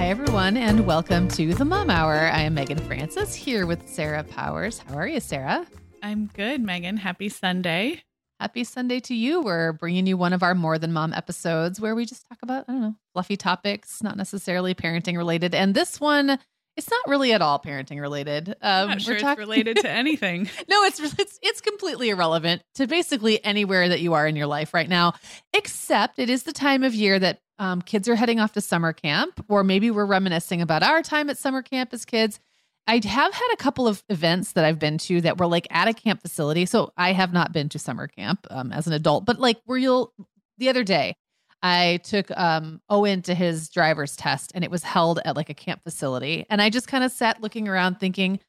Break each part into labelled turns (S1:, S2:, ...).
S1: Hi, everyone, and welcome to the Mom Hour. I am Megan Francis here with Sarah Powers. How are you, Sarah?
S2: I'm good, Megan. Happy Sunday.
S1: Happy Sunday to you. We're bringing you one of our More Than Mom episodes where we just talk about, I don't know, fluffy topics, not necessarily parenting related. And this one, it's not really at all parenting related. Um,
S2: I'm not sure talk- it's related to anything.
S1: no, it's, it's it's completely irrelevant to basically anywhere that you are in your life right now, except it is the time of year that um, kids are heading off to summer camp, or maybe we're reminiscing about our time at summer camp as kids. I have had a couple of events that I've been to that were like at a camp facility. So I have not been to summer camp um, as an adult, but like where you'll the other day, I took um, Owen to his driver's test and it was held at like a camp facility. And I just kind of sat looking around thinking,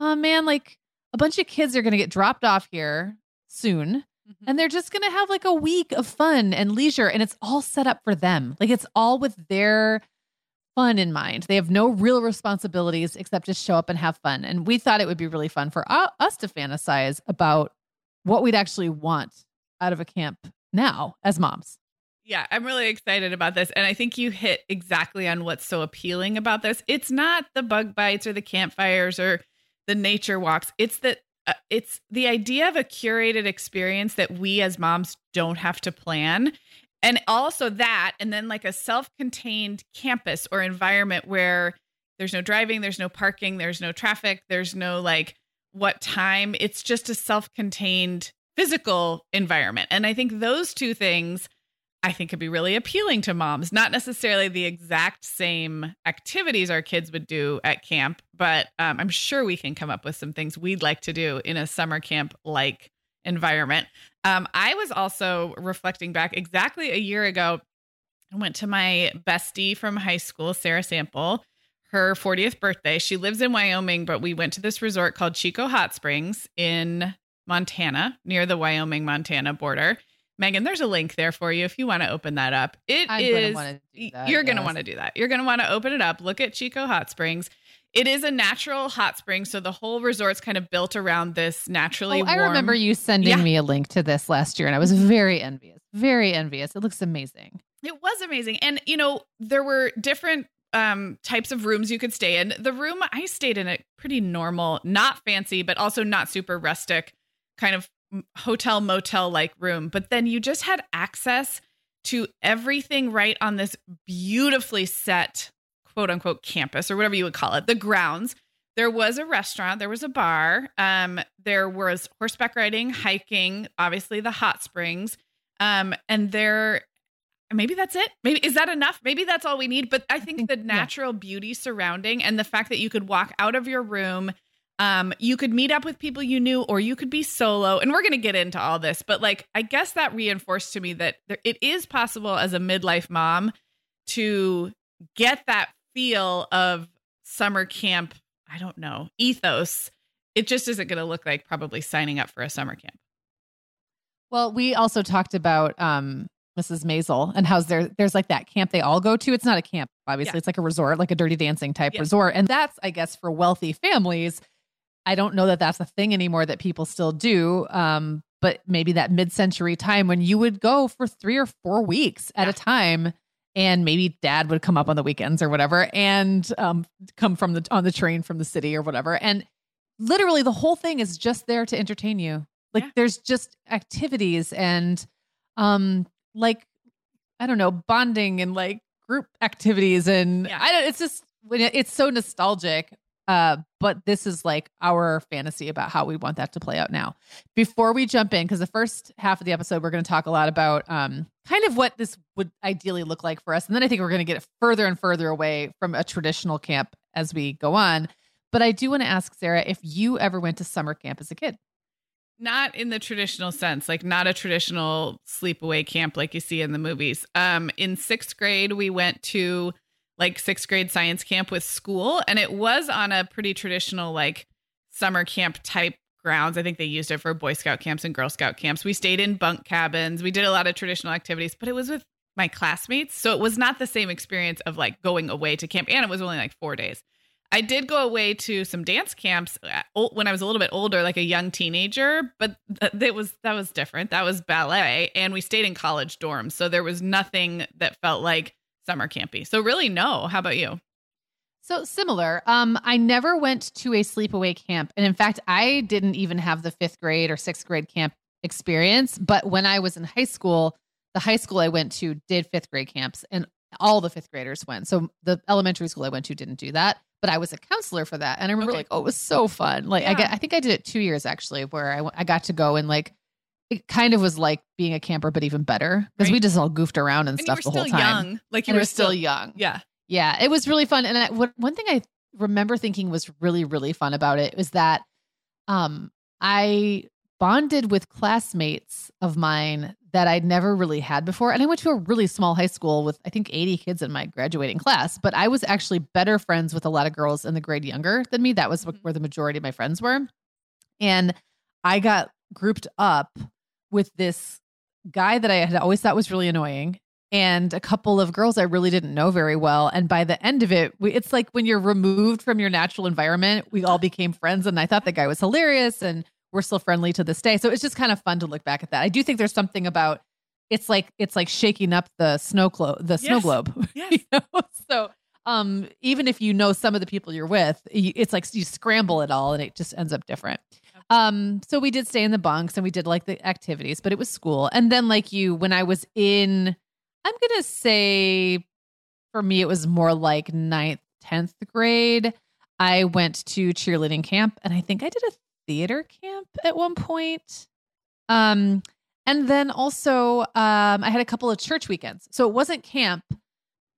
S1: oh man, like a bunch of kids are going to get dropped off here soon. Mm-hmm. And they're just going to have like a week of fun and leisure. And it's all set up for them. Like it's all with their fun in mind. They have no real responsibilities except to show up and have fun. And we thought it would be really fun for us to fantasize about what we'd actually want out of a camp now as moms.
S2: Yeah, I'm really excited about this. And I think you hit exactly on what's so appealing about this. It's not the bug bites or the campfires or the nature walks. It's that uh, it's the idea of a curated experience that we as moms don't have to plan. And also that and then like a self-contained campus or environment where there's no driving there's no parking there's no traffic there's no like what time. It's just a self-contained physical environment. And i think those two things i think could be really appealing to moms not necessarily the exact same activities our kids would do at camp but um, i'm sure we can come up with some things we'd like to do in a summer camp like environment um, I was also reflecting back exactly a year ago. I went to my bestie from high school, Sarah Sample, her 40th birthday. She lives in Wyoming, but we went to this resort called Chico Hot Springs in Montana, near the Wyoming Montana border. Megan, there's a link there for you if you want to open that up. It is,
S1: that,
S2: you're going to want to do that. You're going to want to open it up, look at Chico Hot Springs. It is a natural hot spring, so the whole resort's kind of built around this naturally. Oh,
S1: I remember you sending yeah. me a link to this last year, and I was very envious. Very envious. It looks amazing.
S2: It was amazing, and you know there were different um, types of rooms you could stay in. The room I stayed in, a pretty normal, not fancy, but also not super rustic, kind of hotel motel like room. But then you just had access to everything right on this beautifully set quote unquote campus or whatever you would call it, the grounds, there was a restaurant, there was a bar, um, there was horseback riding, hiking, obviously the hot springs, um, and there maybe that's it. Maybe is that enough? Maybe that's all we need. But I think, the natural beauty surrounding and the fact that you could walk out of your room, um, you could meet up with people you knew, or you could be solo. And we're gonna get into all this, but like I guess that reinforced to me that there, it is possible as a midlife mom to get that feel of summer camp, I don't know, ethos, it just isn't going to look like probably signing up for a summer camp.
S1: Well, we also talked about um, Mrs. Maisel and how's there there's like that camp they all go to. It's not a camp, obviously. Yeah. It's like a resort, like a dirty dancing type yeah. resort. And that's, I guess, for wealthy families. I don't know that that's a thing anymore that people still do. Um, but maybe that mid-century time when you would go for three or four weeks at yeah. a time and maybe dad would come up on the weekends or whatever and um, come from the on the train from the city or whatever and literally the whole thing is just there to entertain you like yeah. there's just activities and um like i don't know bonding and like group activities and yeah. i don't it's just it's so nostalgic Uh, but this is like our fantasy about how we want that to play out now. Before we jump in, because the first half of the episode, we're going to talk a lot about um, kind of what this would ideally look like for us. And then I think we're going to get further and further away from a traditional camp as we go on. But I do want to ask Sarah if you ever went to summer camp as a kid.
S2: Not in the traditional sense, like not a traditional sleepaway camp like you see in the movies. Um, in sixth grade, we went to like sixth grade science camp with school, and it was on a pretty traditional like summer camp type grounds. I think they used it for Boy Scout camps and Girl Scout camps. We stayed in bunk cabins. We did a lot of traditional activities, but it was with my classmates. So it was not the same experience of like going away to camp. And it was only like four days. I did go away to some dance camps uh, when I was a little bit older, like a young teenager, but that was that was different. That was ballet, and we stayed in college dorms, so there was nothing that felt like summer campy. So really, no. How about you?
S1: So similar. Um, I never went to a sleepaway camp, and in fact, I didn't even have the fifth grade or sixth grade camp experience. But when I was in high school, the high school I went to did fifth grade camps, and all the fifth graders went. So the elementary school I went to didn't do that but I was a counselor for that. And I remember okay. like, oh, it was so fun. Like yeah. I get, I think I did it two years actually, where I, I got to go and like, it kind of was like being a camper, but even better because right. we just all goofed around and, and stuff the whole time.
S2: Young. Like you were
S1: still, still young.
S2: Yeah.
S1: Yeah. It was really fun. And I, what, one thing I remember thinking was really, really fun about it was that, um, I bonded with classmates of mine that I'd never really had before. And I went to a really small high school with, I think, 80 kids in my graduating class. But I was actually better friends with a lot of girls in the grade younger than me. That was mm-hmm. where the majority of my friends were. And I got grouped up with this guy that I had always thought was really annoying and a couple of girls I really didn't know very well. And by the end of it, we, it's like when you're removed from your natural environment, we all became friends. And I thought the guy was hilarious. And we're still friendly to this day. So it's just kind of fun to look back at that. I do think there's something about it's like it's like shaking up the snow globe, the yes. snow globe.
S2: Yes. you know?
S1: So um, even if you know some of the people you're with, it's like you scramble it all and it just ends up different. Um, so we did stay in the bunks and we did like the activities, but it was school. And then like you, when I was in, I'm gonna say for me it was more like ninth, tenth grade. I went to cheerleading camp and I think I did a theater camp at one point. Um, and then also um, I had a couple of church weekends. So it wasn't camp,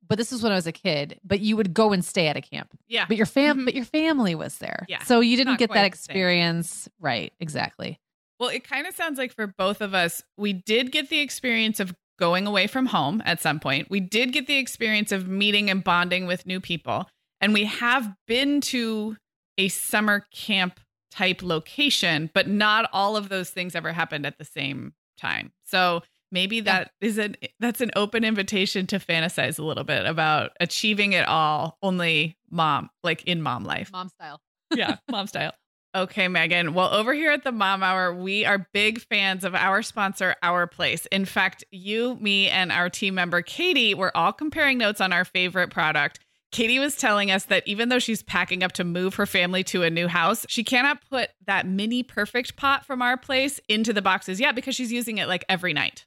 S1: but this is when I was a kid. But you would go and stay at a camp.
S2: Yeah.
S1: But your fam, mm-hmm. but your family was there.
S2: Yeah.
S1: So you didn't get that experience, right? Exactly.
S2: Well, it kind of sounds like for both of us, we did get the experience of going away from home at some point. We did get the experience of meeting and bonding with new people, and we have been to a summer camp type location, but not all of those things ever happened at the same time. So maybe that yeah. is an that's an open invitation to fantasize a little bit about achieving it all only mom like in mom life.
S1: Mom style.
S2: yeah, mom style. Okay, Megan. Well, over here at the Mom Hour, we are big fans of our sponsor, Our Place. In fact, you, me, and our team member, Katie, were all comparing notes on our favorite product. Katie was telling us that even though she's packing up to move her family to a new house, she cannot put that mini perfect pot from our place into the boxes yet because she's using it like every night.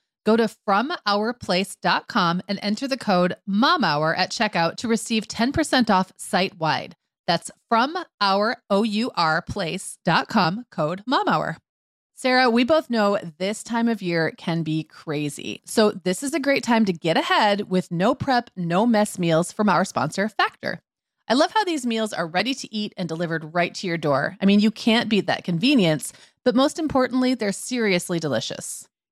S1: Go to FromOurPlace.com and enter the code MOMHOUR at checkout to receive 10% off site wide. That's from code MOMHOUR. Sarah, we both know this time of year can be crazy. So, this is a great time to get ahead with no prep, no mess meals from our sponsor, Factor. I love how these meals are ready to eat and delivered right to your door. I mean, you can't beat that convenience, but most importantly, they're seriously delicious.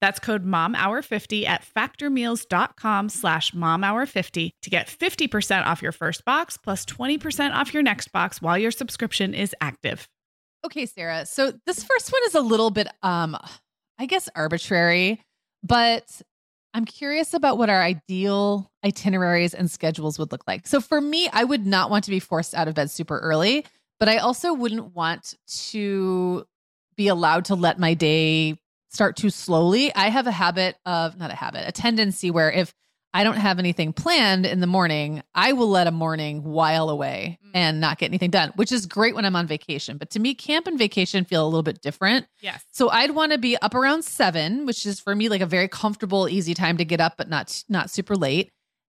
S2: That's code momhour50 at factormeals.com slash momhour50 to get 50% off your first box plus 20% off your next box while your subscription is active.
S1: Okay, Sarah. So this first one is a little bit, um, I guess, arbitrary, but I'm curious about what our ideal itineraries and schedules would look like. So for me, I would not want to be forced out of bed super early, but I also wouldn't want to be allowed to let my day start too slowly. I have a habit of, not a habit, a tendency where if I don't have anything planned in the morning, I will let a morning while away mm. and not get anything done, which is great when I'm on vacation. But to me, camp and vacation feel a little bit different.
S2: Yes.
S1: So I'd want to be up around seven, which is for me like a very comfortable, easy time to get up, but not not super late.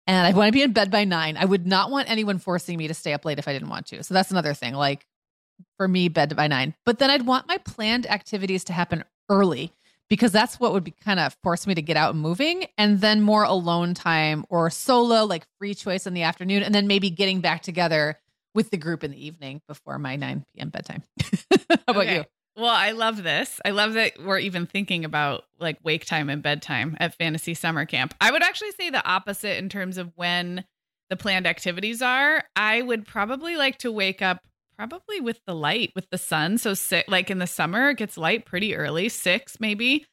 S1: And I want to be in bed by nine. I would not want anyone forcing me to stay up late if I didn't want to. So that's another thing. Like for me, bed by nine. But then I'd want my planned activities to happen early because that's what would be kind of force me to get out and moving and then more alone time or solo like free choice in the afternoon and then maybe getting back together with the group in the evening before my 9 p.m bedtime. How about okay. you?
S2: Well i love this. I love that we're even thinking about like wake time and bedtime at fantasy summer camp. I would actually say the opposite in terms of when the planned activities are. I would probably like to wake up probably with the light with the sun. So sit like in the summer it gets light pretty early six maybe.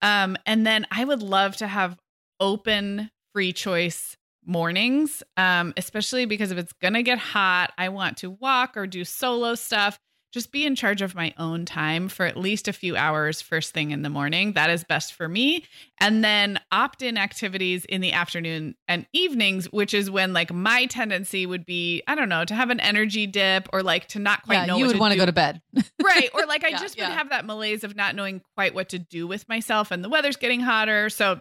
S2: Um and then i would love to have open free choice mornings um especially because if it's gonna get hot i want to walk or do solo stuff just be in charge of my own time for at least a few hours first thing in the morning. That is best for me. And then opt in activities in the afternoon and evenings, which is when like my tendency would be, I don't know, to have an energy dip or like to not quite know.
S1: yeah,
S2: know.
S1: You would want
S2: to
S1: go to bed.
S2: right. Or like I
S1: yeah,
S2: just
S1: yeah.
S2: would have that malaise of not knowing quite what to do with myself and the weather's getting hotter. So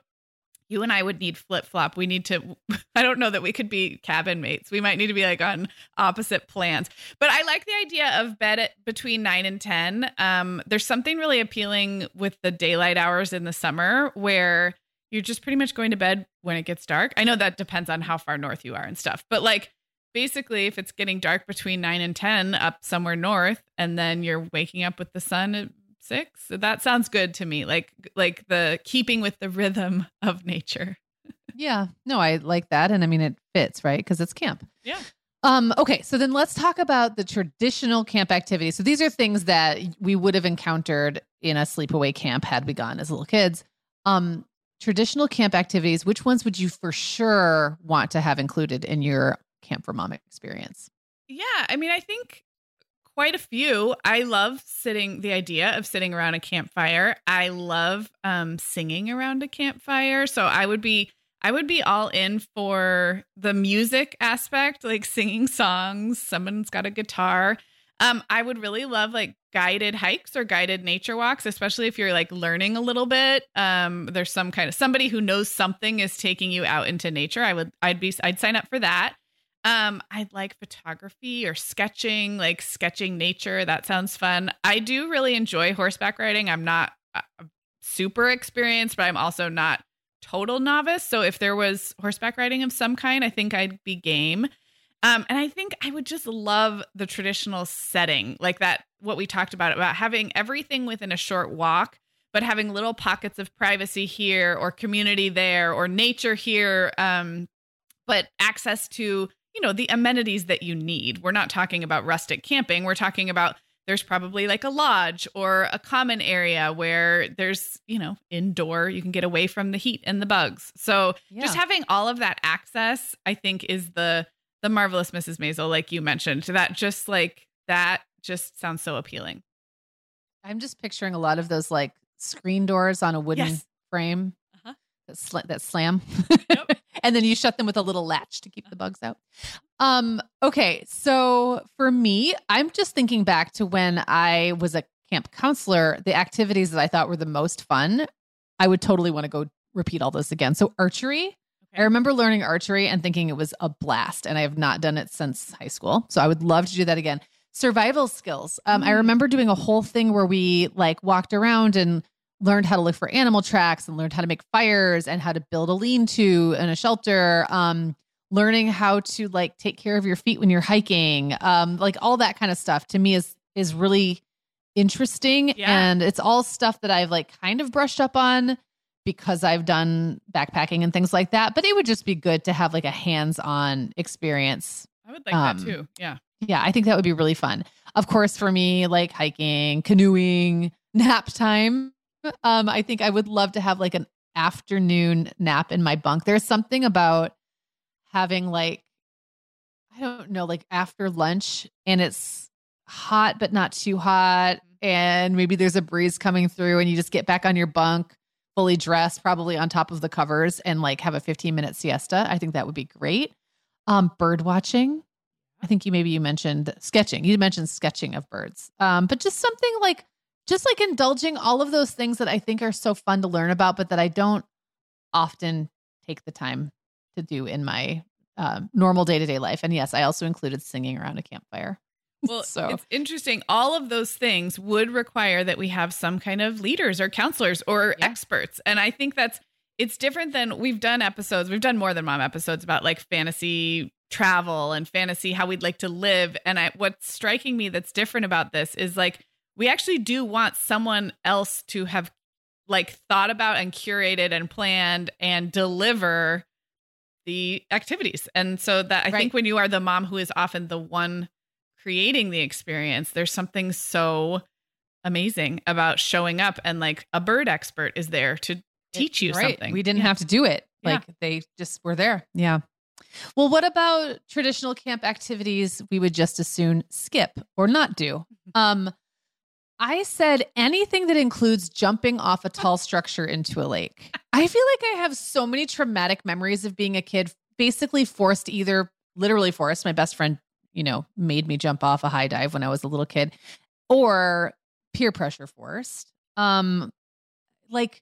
S2: you and I would need flip flop. We need to, I don't know that we could be cabin mates. We might need to be like on opposite plans. But I like the idea of bed at between nine and 10. Um, there's something really appealing with the daylight hours in the summer where you're just pretty much going to bed when it gets dark. I know that depends on how far north you are and stuff, but like basically, if it's getting dark between nine and 10 up somewhere north, and then you're waking up with the sun six. That sounds good to me. Like like the keeping with the rhythm of nature.
S1: yeah. No, I like that. And I mean it fits, right? Because it's camp.
S2: Yeah.
S1: Um, okay, so then let's talk about the traditional camp activities. So these are things that we would have encountered in a sleepaway camp had we gone as little kids. Um, traditional camp activities, which ones would you for sure want to have included in your camp for mom experience?
S2: Yeah, I mean, I think quite a few. I love sitting the idea of sitting around a campfire. I love um singing around a campfire. So I would be I would be all in for the music aspect, like singing songs. Someone's got a guitar. Um, I would really love like guided hikes or guided nature walks, especially if you're like learning a little bit. Um, there's some kind of somebody who knows something is taking you out into nature. I would, I'd be, I'd sign up for that. Um, I like photography or sketching, like sketching nature. That sounds fun. I do really enjoy horseback riding. I'm not uh, super experienced, but I'm also not total novice. So if there was horseback riding of some kind, I think I'd be game. Um, and I think I would just love the traditional setting, like that, what we talked about, about having everything within a short walk, but having little pockets of privacy here or community there or nature here. Um, but access to you know, the amenities that you need. We're not talking about rustic camping. We're talking about there's probably like a lodge or a common area where there's, you know, indoor, you can get away from the heat and the bugs. So yeah. just having all of that access, I think is the the marvelous Mrs. Maisel, like you mentioned. That just like that just sounds so appealing.
S1: I'm just picturing a lot of those like screen doors on a wooden
S2: Yes.
S1: frame
S2: Uh-huh.
S1: that, sl- that slam.
S2: Yep.
S1: and then you shut them with a little latch to keep the bugs out. Um, okay. So for me, I'm just thinking back to when I was a camp counselor, the activities that I thought were the most fun. I would totally want to go repeat all this again. So archery. I remember learning archery and thinking it was a blast, and I have not done it since high school. So I would love to do that again. Survival skills. Um, I
S2: Mm.
S1: remember doing a whole thing where we like walked around and learned how to look for animal tracks and learned how to make fires and how to build a lean-to and a shelter. Um, learning how to like take care of your feet when you're hiking. Um, like all that kind of stuff to me is is really interesting,
S2: Yeah.
S1: and it's all stuff that I've like kind of brushed up on because I've done backpacking and things like that. But it would just be good to have like a hands-on experience.
S2: I would like
S1: um,
S2: that too. Yeah.
S1: Yeah, I think that would be really fun. Of course, for me, like hiking, canoeing, nap time. Um, I think I would love to have like an afternoon nap in my bunk. There's something about having like, I don't know, like after lunch and it's hot but not too hot. And maybe there's a breeze coming through and you just get back on your bunk, fully dressed, probably on top of the covers, and like have a 15 minute siesta. I think that would be great. Um, bird watching. I think you maybe you mentioned sketching. You mentioned sketching of birds. Um, but just something like just like indulging all of those things that I think are so fun to learn about, but that I don't often take the time to do in my um, normal day to day life. And yes, I also included singing around a campfire.
S2: Well,
S1: So-
S2: it's interesting. All of those things would require that we have some kind of leaders or counselors or
S1: Yeah.
S2: experts. And I think that's it's different than we've done episodes. We've done more than mom episodes about like fantasy travel and fantasy how we'd like to live. And I what's striking me that's different about this is like we actually do want someone else to have like thought about and curated and planned and deliver the activities. And so that I
S1: Right.
S2: think when you are the mom who is often the one creating the experience, there's something so amazing about showing up and like a bird expert is there to teach you
S1: Right.
S2: something.
S1: We didn't have to do it.
S2: Yeah.
S1: Like they just were there. Yeah. Well, what about traditional camp activities we would just as soon skip or not do? Um, I said anything that includes jumping off a tall structure into a lake. I feel like I have so many traumatic memories of being a kid, basically forced either literally forced. My best friend, you know, made me jump off a high dive when I was a little kid, or peer pressure forced. Um, like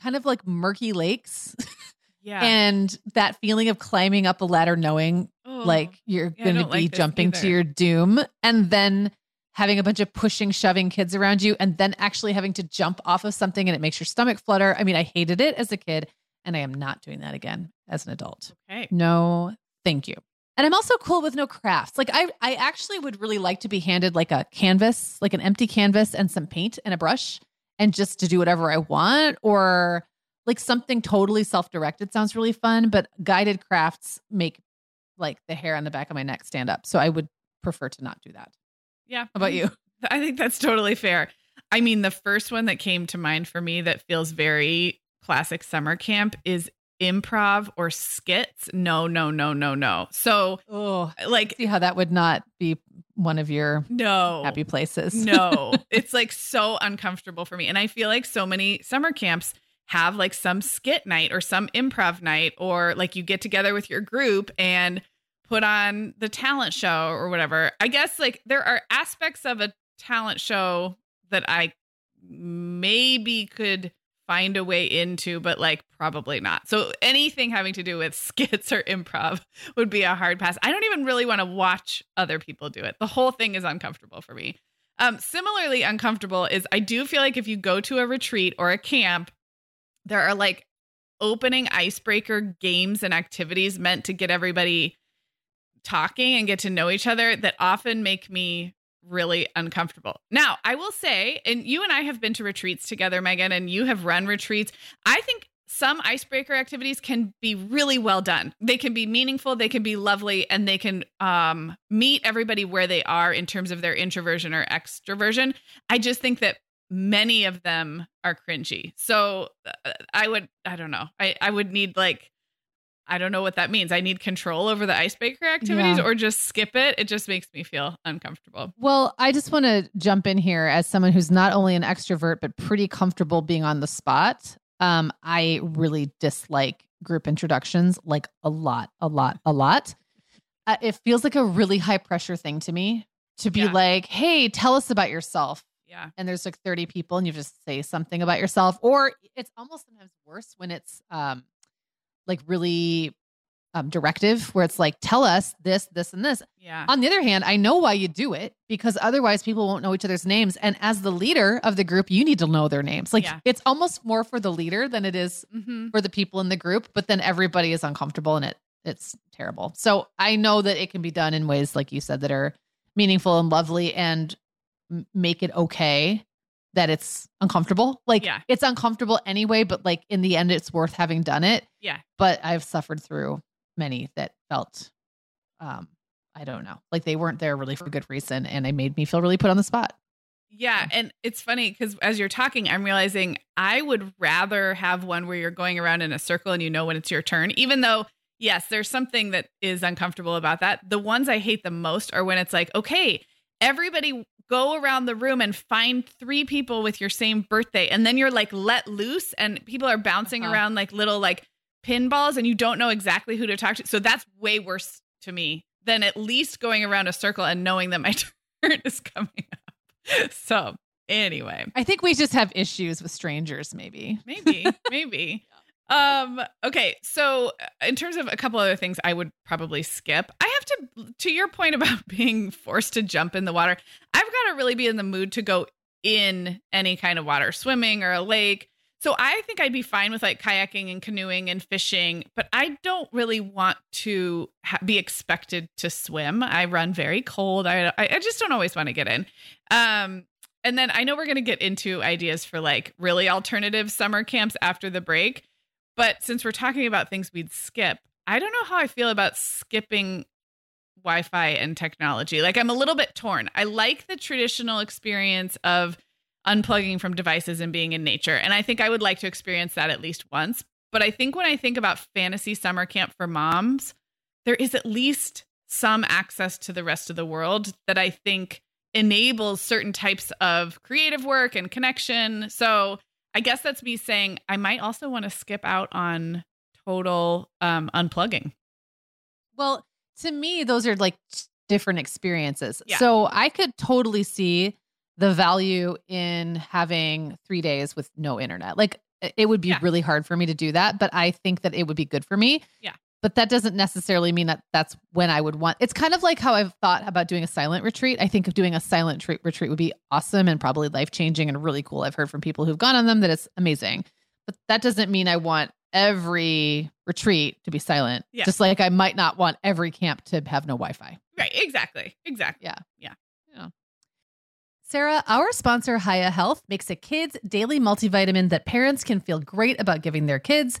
S1: kind of like murky lakes
S2: Yeah.
S1: and that feeling of climbing up a ladder knowing
S2: Oh,
S1: like you're
S2: yeah,
S1: going to be
S2: like
S1: jumping to your doom and then having a bunch of pushing shoving kids around you and then actually having to jump off of something and it makes your stomach flutter. I mean i hated it as a kid and i am not doing that again as an adult.
S2: Okay.
S1: no thank you. And i'm also cool with no crafts. Like i i actually would really like to be handed like a canvas like an empty canvas and some paint and a brush and just to do whatever i want or like something totally self-directed sounds really fun but guided crafts make like the hair on the back of my neck stand up. So i would prefer to not do that
S2: Yeah.
S1: how about mm-hmm. you
S2: I think that's totally fair. I mean, the first one that came to mind for me that feels very classic summer camp is improv or skits. No, no, no, no, no. So,
S1: oh
S2: like,
S1: see how that would not be one of your
S2: no.
S1: happy places
S2: no, it's like so uncomfortable for me. And I feel like so many summer camps have like some skit night or some improv night, or like you get together with your group and put on the talent show or whatever. I guess like there are aspects of a talent show that I maybe could find a way into, but like probably not. So anything having to do with skits or improv would be a hard pass. I don't even really want to watch other people do it. The whole thing is uncomfortable for me. Um, similarly uncomfortable is I do feel like if you go to a retreat or a camp, there are like opening icebreaker games and activities meant to get everybody talking and get to know each other that often make me really uncomfortable. Now, I will say, and you and I have been to retreats together, Megan, and you have run retreats. I think some icebreaker activities can be really well done. They can be meaningful, they can be lovely, and they can um, meet everybody where they are in terms of their introversion or extroversion. I just think that many of them are cringy. So uh, I would, I don't know, I, I would need like, I don't know what that means. I need control over the icebreaker activities
S1: Yeah.
S2: or just skip it. It just makes me feel uncomfortable.
S1: Well, I just want to jump in here as someone who's not only an extrovert but pretty comfortable being on the spot. Um, I really dislike group introductions like a lot, a lot, a lot. Uh, it feels like a really high pressure thing to me to be
S2: Yeah.
S1: like, "Hey, tell us about yourself."
S2: Yeah.
S1: And there's like 30 people and you just say something about yourself or it's almost sometimes worse when it's um like really um directive where it's like, "Tell us this, this and this."
S2: Yeah.
S1: On the other hand, I know why you do it because otherwise people won't know each other's names. And as the leader of the group, you need to know their names. Like
S2: Yeah.
S1: it's almost more for the leader than it is
S2: hmm
S1: for the people in the group, but then everybody is uncomfortable and it it's terrible. So I know that it can be done in ways like you said that are meaningful and lovely and m- make it okay that it's uncomfortable. Like
S2: Yeah.
S1: it's uncomfortable anyway, but like in the end it's worth having done it.
S2: Yeah.
S1: But I've suffered through many that felt um I don't know. Like they weren't there really for a good reason and they made me feel really put on the spot.
S2: Yeah. And it's funny because as you're talking, I'm realizing I would rather have one where you're going around in a circle and you know when it's your turn, even though, yes, there's something that is uncomfortable about that. The ones I hate the most are when it's like, okay, everybody go around the room and find three people with your same birthday. And then you're like let loose and people are bouncing
S1: Uh-huh.
S2: around like little like pinballs and you don't know exactly who to talk to. So that's way worse to me than at least going around a circle and knowing that my turn is coming up. So anyway,
S1: I think we just have issues with strangers maybe.
S2: maybe, maybe. Um, okay, so uh, in terms of a couple other things I would probably skip. I have to to your point about being forced to jump in the water. I've got to really be in the mood to go in any kind of water, swimming or a lake. So I think I'd be fine with like kayaking and canoeing and fishing, but I don't really want to ha- be expected to swim. I run very cold. I I I just don't always want to get in. Um and then I know we're going to get into ideas for like really alternative summer camps after the break. But since we're talking about things we'd skip, I don't know how I feel about skipping Wi Fi and technology. Like, I'm a little bit torn. I like the traditional experience of unplugging from devices and being in nature. And I think I would like to experience that at least once. But I think when I think about fantasy summer camp for moms, there is at least some access to the rest of the world that I think enables certain types of creative work and connection. So I guess that's me saying I might also want to skip out on total um, unplugging.
S1: Well, to me, those are like different experiences.
S2: Yeah.
S1: So I could totally see the value in having three days with no internet. Like it- would be
S2: Yeah.
S1: really hard for me to do that, but I think that it would be good for me.
S2: Yeah.
S1: But that doesn't necessarily mean that that's when I would want. It's kind of like how I've thought about doing a silent retreat. I think of doing a silent tre- retreat would be awesome and probably life changing and really cool. I've heard from people who've gone on them that it's amazing. But that doesn't mean I want every retreat to be silent.
S2: Yeah.
S1: Just like I might not want every camp to have no Wi Fi.
S2: Right. Exactly. Exactly. Yeah. Yeah. Yeah.
S1: Sarah, our sponsor, Hiya Health, makes a kids' daily multivitamin that parents can feel great about giving their kids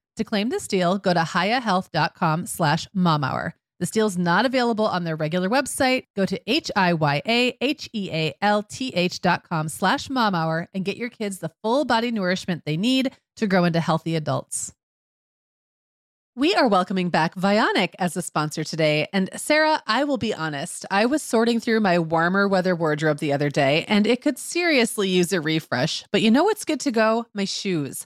S1: To claim this deal, go to hiyahealth.com slash momhour. This deal is not available on their regular website. Go to H-I-Y-A-H-E-A-L-T-H dot com slash momhour and get your kids the full body nourishment they need to grow into healthy adults. We are welcoming back Vionic as a sponsor today. And Sarah, I will be honest, I was sorting through my warmer weather wardrobe the other day and it could seriously use a refresh. But you know what's good to go? My shoes.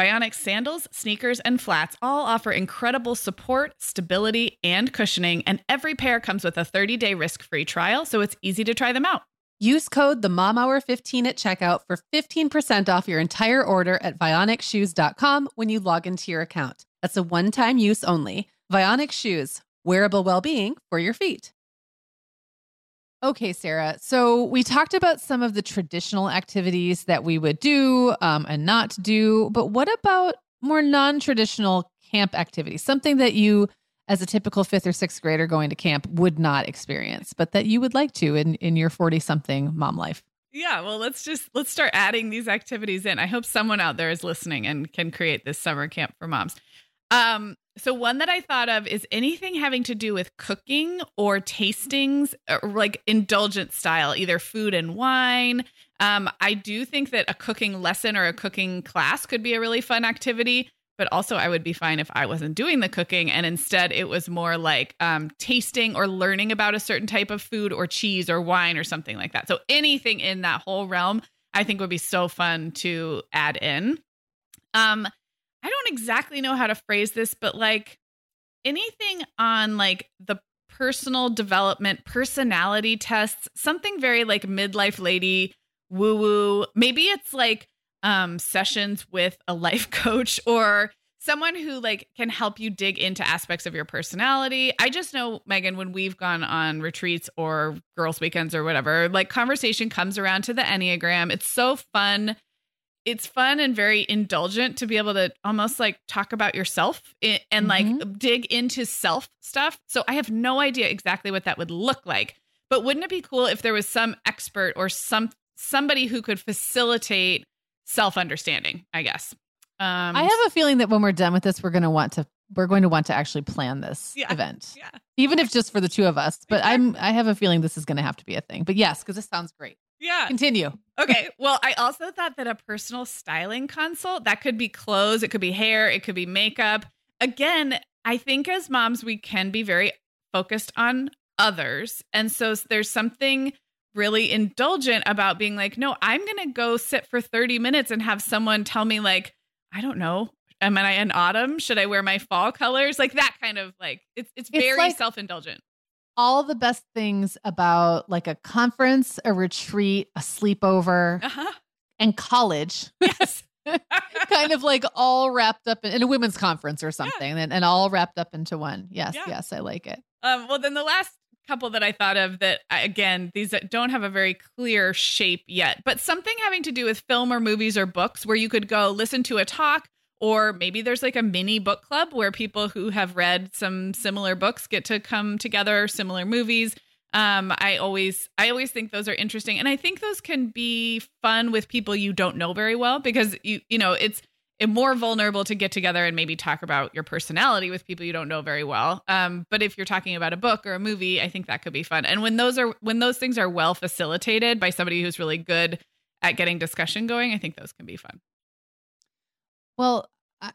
S2: Vionic sandals, sneakers, and flats all offer incredible support, stability, and cushioning, and every pair comes with a 30-day risk-free trial, so it's easy to try them out.
S1: Use code the Mom Hour 15 at checkout for 15% off your entire order at vionicshoes.com when you log into your account. That's a one-time use only. Vionic shoes wearable well being for your feet. Okay, Sarah. So we talked about some of the traditional activities that we would do um, and not do, but what about more non traditional camp activities? Something that you, as a typical fifth or sixth grader going to camp, would not experience, but that you would like to in, in your 40 something mom life.
S2: Yeah, well, let's just let's start adding these activities in. I hope someone out there is listening and can create this summer camp for moms. Um, so one that I thought of is anything having to do with cooking or tastings, or like indulgent style, either food and wine. Um, I do think that a cooking lesson or a cooking class could be a really fun activity, but also I would be fine if I wasn't doing the cooking and instead it was more like um, tasting or learning about a certain type of food or cheese or wine or something like that. So anything in that whole realm, I think would be so fun to add in. Um, I don't exactly know how to phrase this, but like anything on like the personal development personality tests, something very like midlife lady woo woo. Maybe it's like um sessions with a life coach or someone who like can help you dig into aspects of your personality. I just know Megan when we've gone on retreats or girls weekends or whatever, like conversation comes around to the Enneagram. It's so fun it's fun and very indulgent to be able to almost like talk about yourself and mm-hmm. like dig into self stuff. So I have no idea exactly what that would look like. But wouldn't it be cool if there was some expert or some somebody who could facilitate self understanding, I guess.
S1: Um, I have a feeling that when we're done with this, we're going to want to we're going to want to actually plan this
S2: yeah,
S1: event,
S2: yeah.
S1: even if just for the two of us. But I'm I have a feeling this is going to have to be a thing. But yes, because this sounds great.
S2: Yeah.
S1: Continue.
S2: okay. Well, I also thought that a personal styling consult, that could be clothes, it could be hair, it could be makeup. Again, I think as moms, we can be very focused on others. And so there's something really indulgent about being like, no, I'm going to go sit for 30 minutes and have someone tell me, like, I don't know, am I in autumn? Should I wear my fall colors? Like that kind of like, it's, it's very like, self indulgent
S1: all the best things about like a conference, a retreat, a sleepover, uh-huh. and college.
S2: Yes.
S1: kind of like all wrapped up in, in a women's conference or something yeah. and, and, all wrapped up into one. Yes, yeah. yes, I like it.
S2: Um, well, then the last couple that I thought of that, again, these don't have a very clear shape yet, but something having to do with film or movies or books where you could go listen to a talk or maybe there's like a mini book club where people who have read some similar books get to come together similar movies. Um i always i always think those are interesting. And i think those can be fun with people you don't know very well because you you know it's more vulnerable to get together and maybe talk about your personality with people you don't know very well. Um but if you're talking about a book or a movie i think that could be fun. And when those are when those things are well facilitated by somebody who's really good at getting discussion going i think those can be fun
S1: well,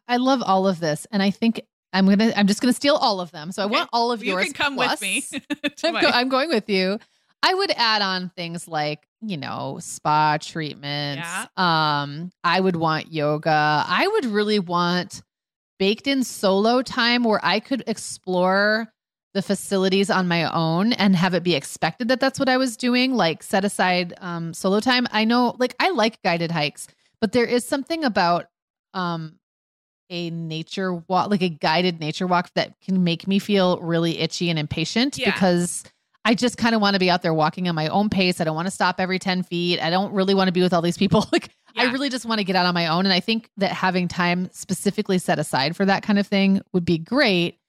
S1: I love all of this, and I think I'm gonna. I'm just gonna steal all of them. So I
S2: okay.
S1: want all of
S2: you
S1: yours.
S2: You can come
S1: plus.
S2: with me.
S1: I'm, go, I'm, going with you. I would add on things like you know spa treatments.
S2: Yeah.
S1: Um, I would want yoga. I would really want baked in solo time where I could explore the facilities on my own and have it be expected that that's what I was doing. Like set aside um, solo time. I know, like I like guided hikes, but there is something about um a nature walk, like a guided nature walk that can make me feel really itchy and impatient
S2: yeah.
S1: because I just kind of want to be out there walking at my own pace. I don't want to stop every 10 feet. I don't really want to be with all these people. Like, yeah. I really just want to get out on my own. And I think that having time specifically set aside for that kind of thing would be great.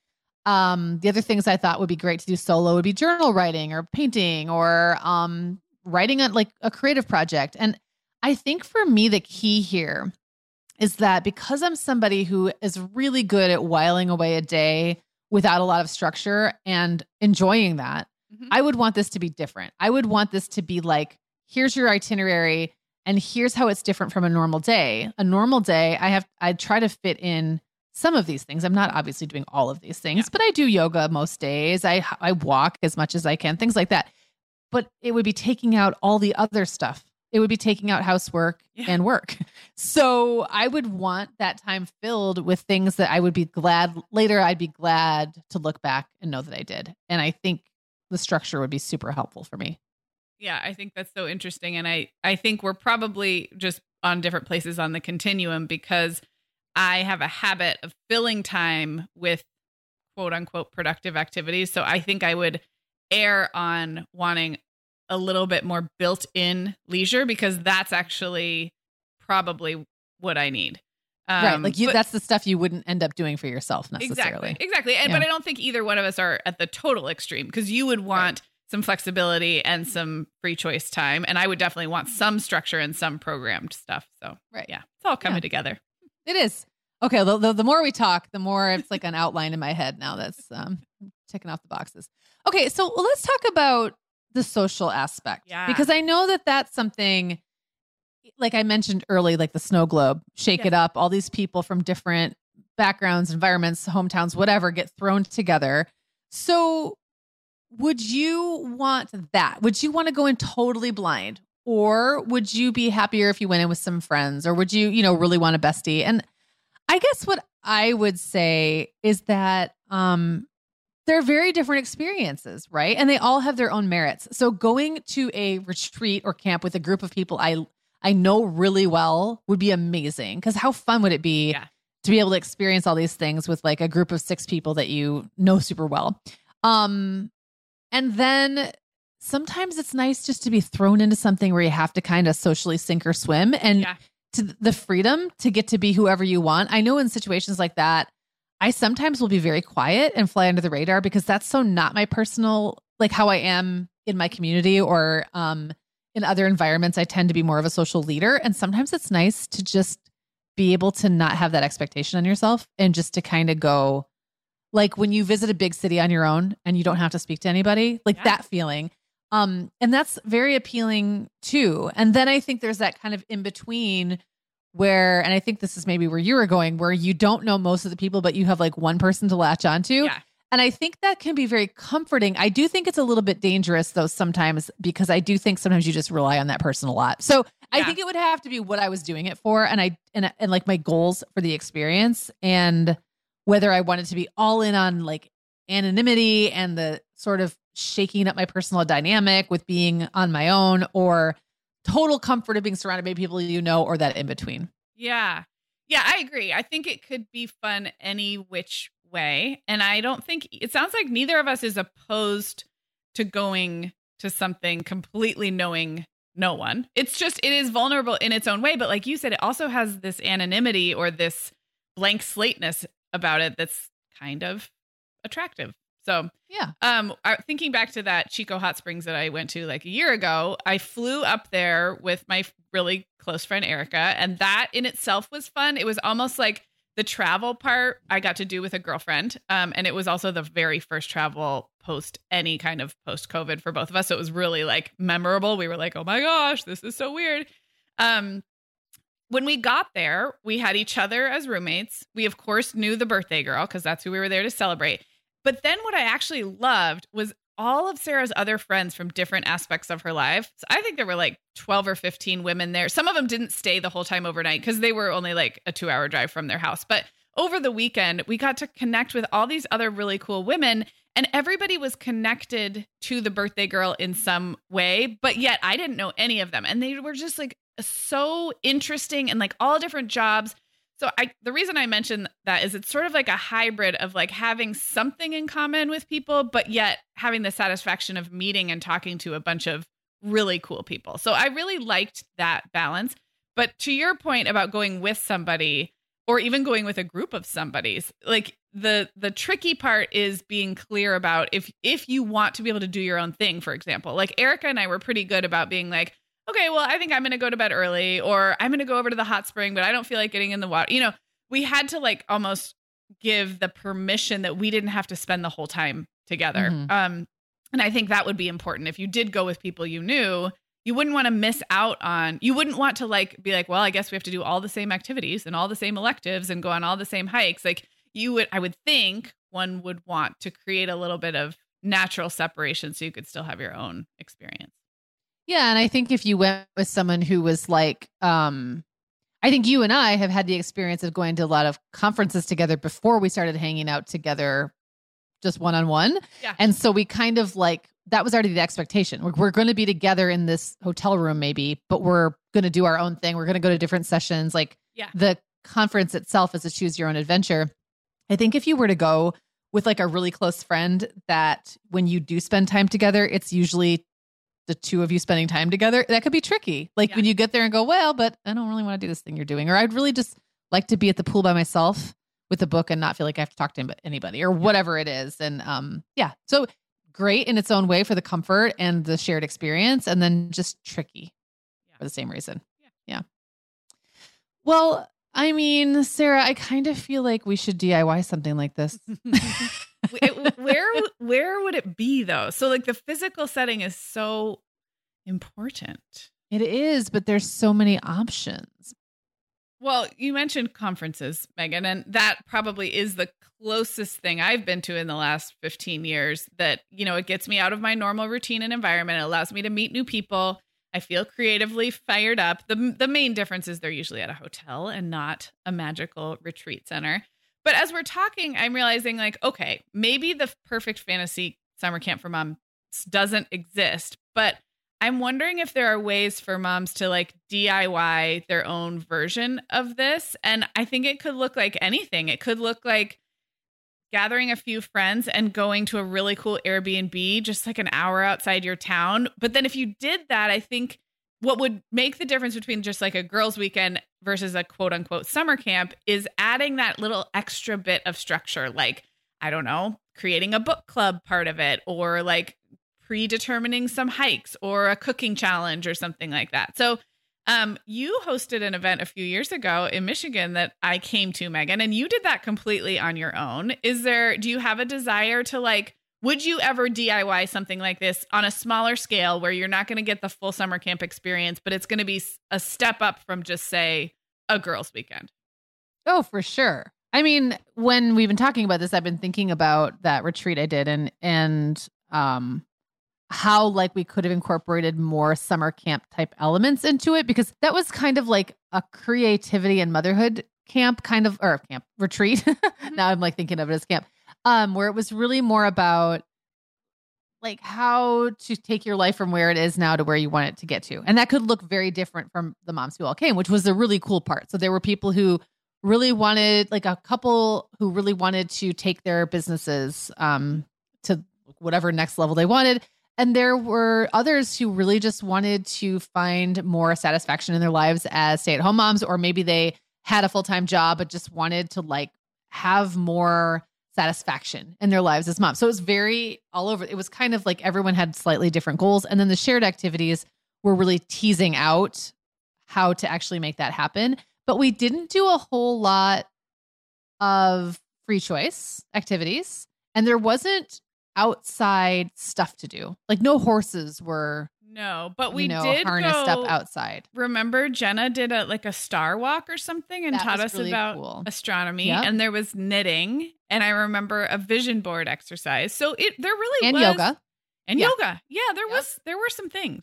S1: Um, the other things I thought would be great to do solo would be journal writing or painting or um, writing on like a creative project. And I think for me, the key here is that because I'm somebody who is really good at whiling away a day without a lot of structure and enjoying that, mm-hmm. I would want this to be different. I would want this to be like, here's your itinerary and here's how it's different from a normal day. A normal day, I have I try to fit in some of these things. I'm not obviously doing all of these things, yeah. but I do yoga most days. I I walk as much as I can, things like that. But it would be taking out all the other stuff. It would be taking out housework yeah. and work. So I would want that time filled with things that I would be glad later I'd be glad to look back and know that I did. And I think the structure would be super helpful for me.
S2: Yeah, I think that's so interesting and I I think we're probably just on different places on the continuum because I have a habit of filling time with quote unquote productive activities. So I think I would err on wanting a little bit more built in leisure because that's actually probably what I need.
S1: Um, right. Like you, but, that's the stuff you wouldn't end up doing for yourself necessarily.
S2: Exactly. Exactly. And, yeah. But I don't think either one of us are at the total extreme because you would want right. some flexibility and some free choice time. And I would definitely want some structure and some programmed stuff. So, right. Yeah. It's all coming yeah. together.
S1: It is. Okay. The, the, the, more we talk, the more it's like an outline in my head now that's um, ticking off the boxes. Okay. So let's talk about the social aspect. Yeah. Because I know that that's something like I mentioned early, like the snow globe, shake yeah. it up, all these people from different backgrounds, environments, hometowns, whatever, get thrown together. So, would you want that? Would you want to go in totally blind? Or would you be happier if you went in with some friends? Or would you, you know, really want a bestie? And I guess what I would say is that um they're very different experiences, right? And they all have their own merits. So going to a retreat or camp with a group of people I I know really well would be amazing. Because how fun would it be yeah. to be able to experience all these things with like a group of six people that you know super well? Um, and then sometimes it's nice just to be thrown into something where you have to kind of socially sink or swim and yeah. to the freedom to get to be whoever you want. I know in situations like that, I sometimes will be very quiet and fly under the radar because that's so not my personal like how I am in my community or um in other environments, I tend to be more of a social leader. And sometimes it's nice to just be able to not have that expectation on yourself and just to kind of go like when you visit a big city on your own and you don't have to speak to anybody, like yeah. that feeling. Um, and that's very appealing too. And then I think there's that kind of in between where, and I think this is maybe where you were going, where you don't know most of the people, but you have like one person to latch onto. Yeah. And I think that can be very comforting. I do think it's a little bit dangerous though sometimes because I do think sometimes you just rely on that person a lot. So yeah. I think it would have to be what I was doing it for and I and and like my goals for the experience and whether I wanted to be all in on like anonymity and the sort of shaking up my personal dynamic with being on my own or total comfort of being surrounded by people you know or that in between.
S2: Yeah. Yeah, I agree. I think it could be fun any which way. And I don't think it sounds like neither of us is opposed to going to something completely knowing no one. It's just, it is vulnerable in its own way. But like you said, it also has this anonymity or this blank slateness about it that's kind of attractive. So
S1: yeah.
S2: Um, thinking back to that Chico Hot Springs that I went to like a year ago, I flew up there with my really close friend Erica, and that in itself was fun. It was almost like the travel part I got to do with a girlfriend. Um, and it was also the very first travel post any kind of post COVID for both of us. So it was really like memorable. We were like, oh my gosh, this is so weird. Um, when we got there, we had each other as roommates. We, of course, knew the birthday girl because that's who we were there to celebrate. But then what I actually loved was all of Sarah's other friends from different aspects of her life. So I think there were like 12 or 15 women there. Some of them didn't stay the whole time overnight because they were only like a two hour drive from their house. But over the weekend, we got to connect with all these other really cool women, and everybody was connected to the birthday girl in some way. But yet I didn't know any of them. And they were just like so interesting and like all different jobs so I the reason I mentioned that is it's sort of like a hybrid of like having something in common with people, but yet having the satisfaction of meeting and talking to a bunch of really cool people. So I really liked that balance. But to your point about going with somebody or even going with a group of somebody's, like the the tricky part is being clear about if if you want to be able to do your own thing for example like erica and i were pretty good about being like okay well i think i'm gonna go to bed early or i'm gonna go over to the hot spring but i don't feel like getting in the water. You know we had to like almost give the permission that we didn't have to spend the whole time together.
S1: Mhm.
S2: um and i think that would be important. If you did go with people you knew you wouldn't want to miss out on you wouldn't want to like be like well i guess we have to do all the same activities and all the same electives and go on all the same hikes. Like you would i would think one would want to create a little bit of natural separation so you could still have your own experience
S1: Yeah, and I think if you went with someone who was like, um, I think you and I have had the experience of going to a lot of conferences together before we started hanging out together, just one on one.
S2: Yeah.
S1: And so we kind of like that was already the expectation. We're, we're going to be together in this hotel room, maybe, but we're going to do our own thing. We're going to go to different sessions. Like
S2: Yeah.
S1: the conference itself is a choose your own adventure. I think if you were to go with like a really close friend, that when you do spend time together, it's usually the two of you spending time together, that could be tricky. Like
S2: Yeah.
S1: when you get there and go, well, but I don't really want to do this thing you're doing, or I'd really just like to be at the pool by myself with a book and not feel like I have to talk to anybody- or whatever it is. And um, yeah, so great in its own way for the comfort and the shared experience, and then just tricky
S2: Yeah.
S1: for the same reason.
S2: Yeah.
S1: yeah. Well, I mean, Sarah, I kind of feel like we should DIY something like this.
S2: It- where where would it be though so like the physical setting is so important
S1: It is, but there's so many options.
S2: Well, you mentioned conferences, Megan, and that probably is the closest thing I've been to in the last 15 years that, you know, it gets me out of my normal routine and environment. It allows me to meet new people. I feel creatively fired up. The the main difference is they're usually at a hotel and not a magical retreat center. But as we're talking, I'm realizing like, okay, maybe the perfect fantasy summer camp for moms doesn't exist, but I'm wondering if there are ways for moms to like DIY their own version of this. And I think it could look like anything. It could look like gathering a few friends and going to a really cool Airbnb just like an hour outside your town. But then if you did that, I think what would make the difference between just like a girls' weekend versus a quote unquote summer camp is adding that little extra bit of structure, like, I don't know, creating a book club part of it or like predetermining some hikes or a cooking challenge or something like that. So, um, you hosted an event a few years ago in Michigan that I came to, Megan, and you did that completely on your own. Is there, do you have a desire to like, would you ever DIY something like this on a smaller scale where you're not going to get the full summer camp experience, but it's going to be a step up from just, say, a girls' weekend?
S1: Oh, for sure. I mean, when we've been talking about this, I've been thinking about that retreat I did and and um how like we could have incorporated more summer camp type elements into it because that was kind of like a creativity and motherhood camp kind of or camp retreat. now I'm like thinking of it as camp. Um where it was really more about like how to take your life from where it is now to where you want it to get to. And that could look very different from the moms who all came, which was the really cool part. So there were people who really wanted like a couple who really wanted to take their businesses um to whatever next level they wanted and there were others who really just wanted to find more satisfaction in their lives as stay-at-home moms or maybe they had a full-time job but just wanted to like have more satisfaction in their lives as moms. So it was very all over it was kind of like everyone had slightly different goals. And then the shared activities were really teasing out how to actually make that happen. But we didn't do a whole lot of free choice activities. And there wasn't outside stuff to do. Like no horses were
S2: No, but we
S1: you know
S2: did
S1: harnessed
S2: go,
S1: up outside
S2: Remember, Jenna did a like a star walk or something and
S1: That
S2: taught us
S1: really
S2: about
S1: cool.
S2: astronomy.
S1: Yep.
S2: And there was knitting, and I remember a vision board exercise. So it there really
S1: and
S2: was
S1: yoga
S2: and
S1: Yeah.
S2: yoga. Yeah, there
S1: Yep.
S2: was there were some things.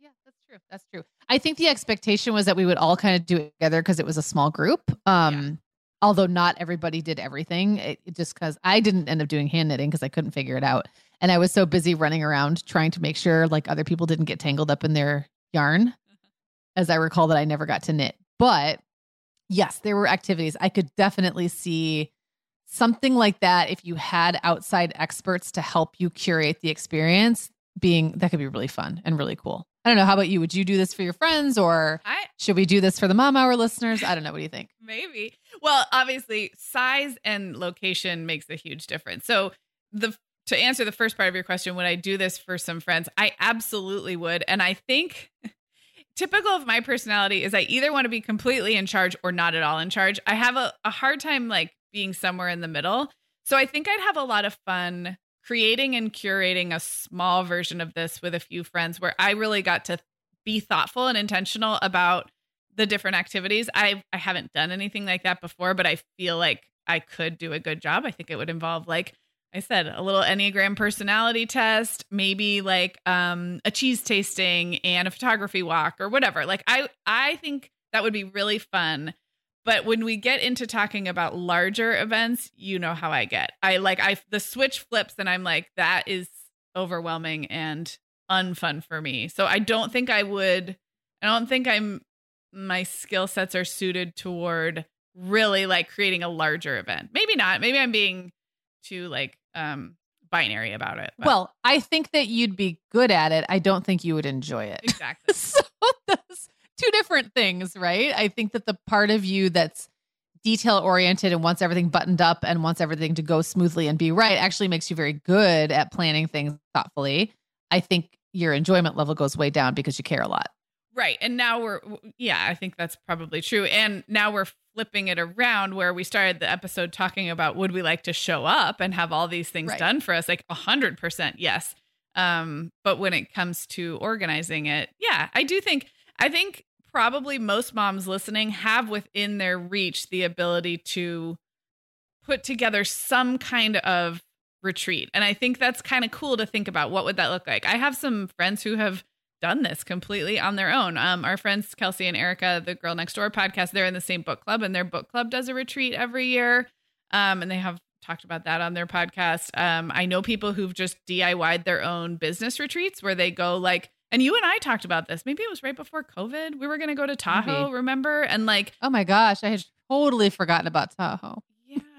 S1: yeah that's true that's true i think the expectation was that we would all kind of do it together because it was a small group um although not everybody did everything it, just because i didn't end up doing hand knitting because i couldn't figure it out. And i was so busy running around trying to make sure like other people didn't get tangled up in their yarn mm-hmm. as i recall that i never got to knit. But yes there were activities. I could definitely see something like that if you had outside experts to help you curate the experience being that could be really fun and really cool I don't know. How about you? Would you do this for your friends or
S2: I
S1: should we do this for the mom hour listeners? I don't know. What do you think?
S2: maybe. Well, obviously, size and location makes a huge difference. So the to answer the first part of your question, would I do this for some friends? I absolutely would, and I think. Typical of my personality is I either want to be completely in charge or not at all in charge. I have a, a hard time like being somewhere in the middle. So I think I'd have a lot of fun creating and curating a small version of this with a few friends where I really got to be thoughtful and intentional about the different activities. I I haven't done anything like that before, but I feel like I could do a good job. I think it would involve like I said, a little Enneagram personality test, maybe like um a cheese tasting and a photography walk or whatever. Like I I think that would be really fun. But when we get into talking about larger events, you know how I get. I like I the switch flips and I'm like that is overwhelming and unfun for me. So I don't think I would I don't think I'm my skill sets are suited toward really like creating a larger event. Maybe not. Maybe I'm being too like um binary about it. but-
S1: Well, I think that you'd be good at it. I don't think you would enjoy it.
S2: exactly.
S1: so that's two different things, right? I think that the part of you that's detail oriented and wants everything buttoned up and wants everything to go smoothly and be right actually makes you very good at planning things thoughtfully. I think your enjoyment level goes way down because you care a lot.
S2: Right. And now we're, yeah, I think that's probably true. And now we're flipping it around where we started the episode talking about would we like to show up and have all these things
S1: Right.
S2: done for us? Like a hundred percent, yes. Um, but when it comes to organizing it, yeah, I do think, I think probably most moms listening have within their reach the ability to put together some kind of retreat. And I think that's kind of cool to think about. What would that look like? I have some friends who have done this completely on their own. Um, our friends Kelsey and Erica, the Girl Next Door podcast, they're in the same book club, and their book club does a retreat every year. Um, and they have talked about that on their podcast. Um, I know people who've just DIY'd their own business retreats where they go like, and you and I talked about this. Maybe it was right before COVID. We were going to go to Tahoe,
S1: Maybe.
S2: remember? And like,
S1: Oh my gosh, I had totally forgotten about Tahoe.
S2: yeah,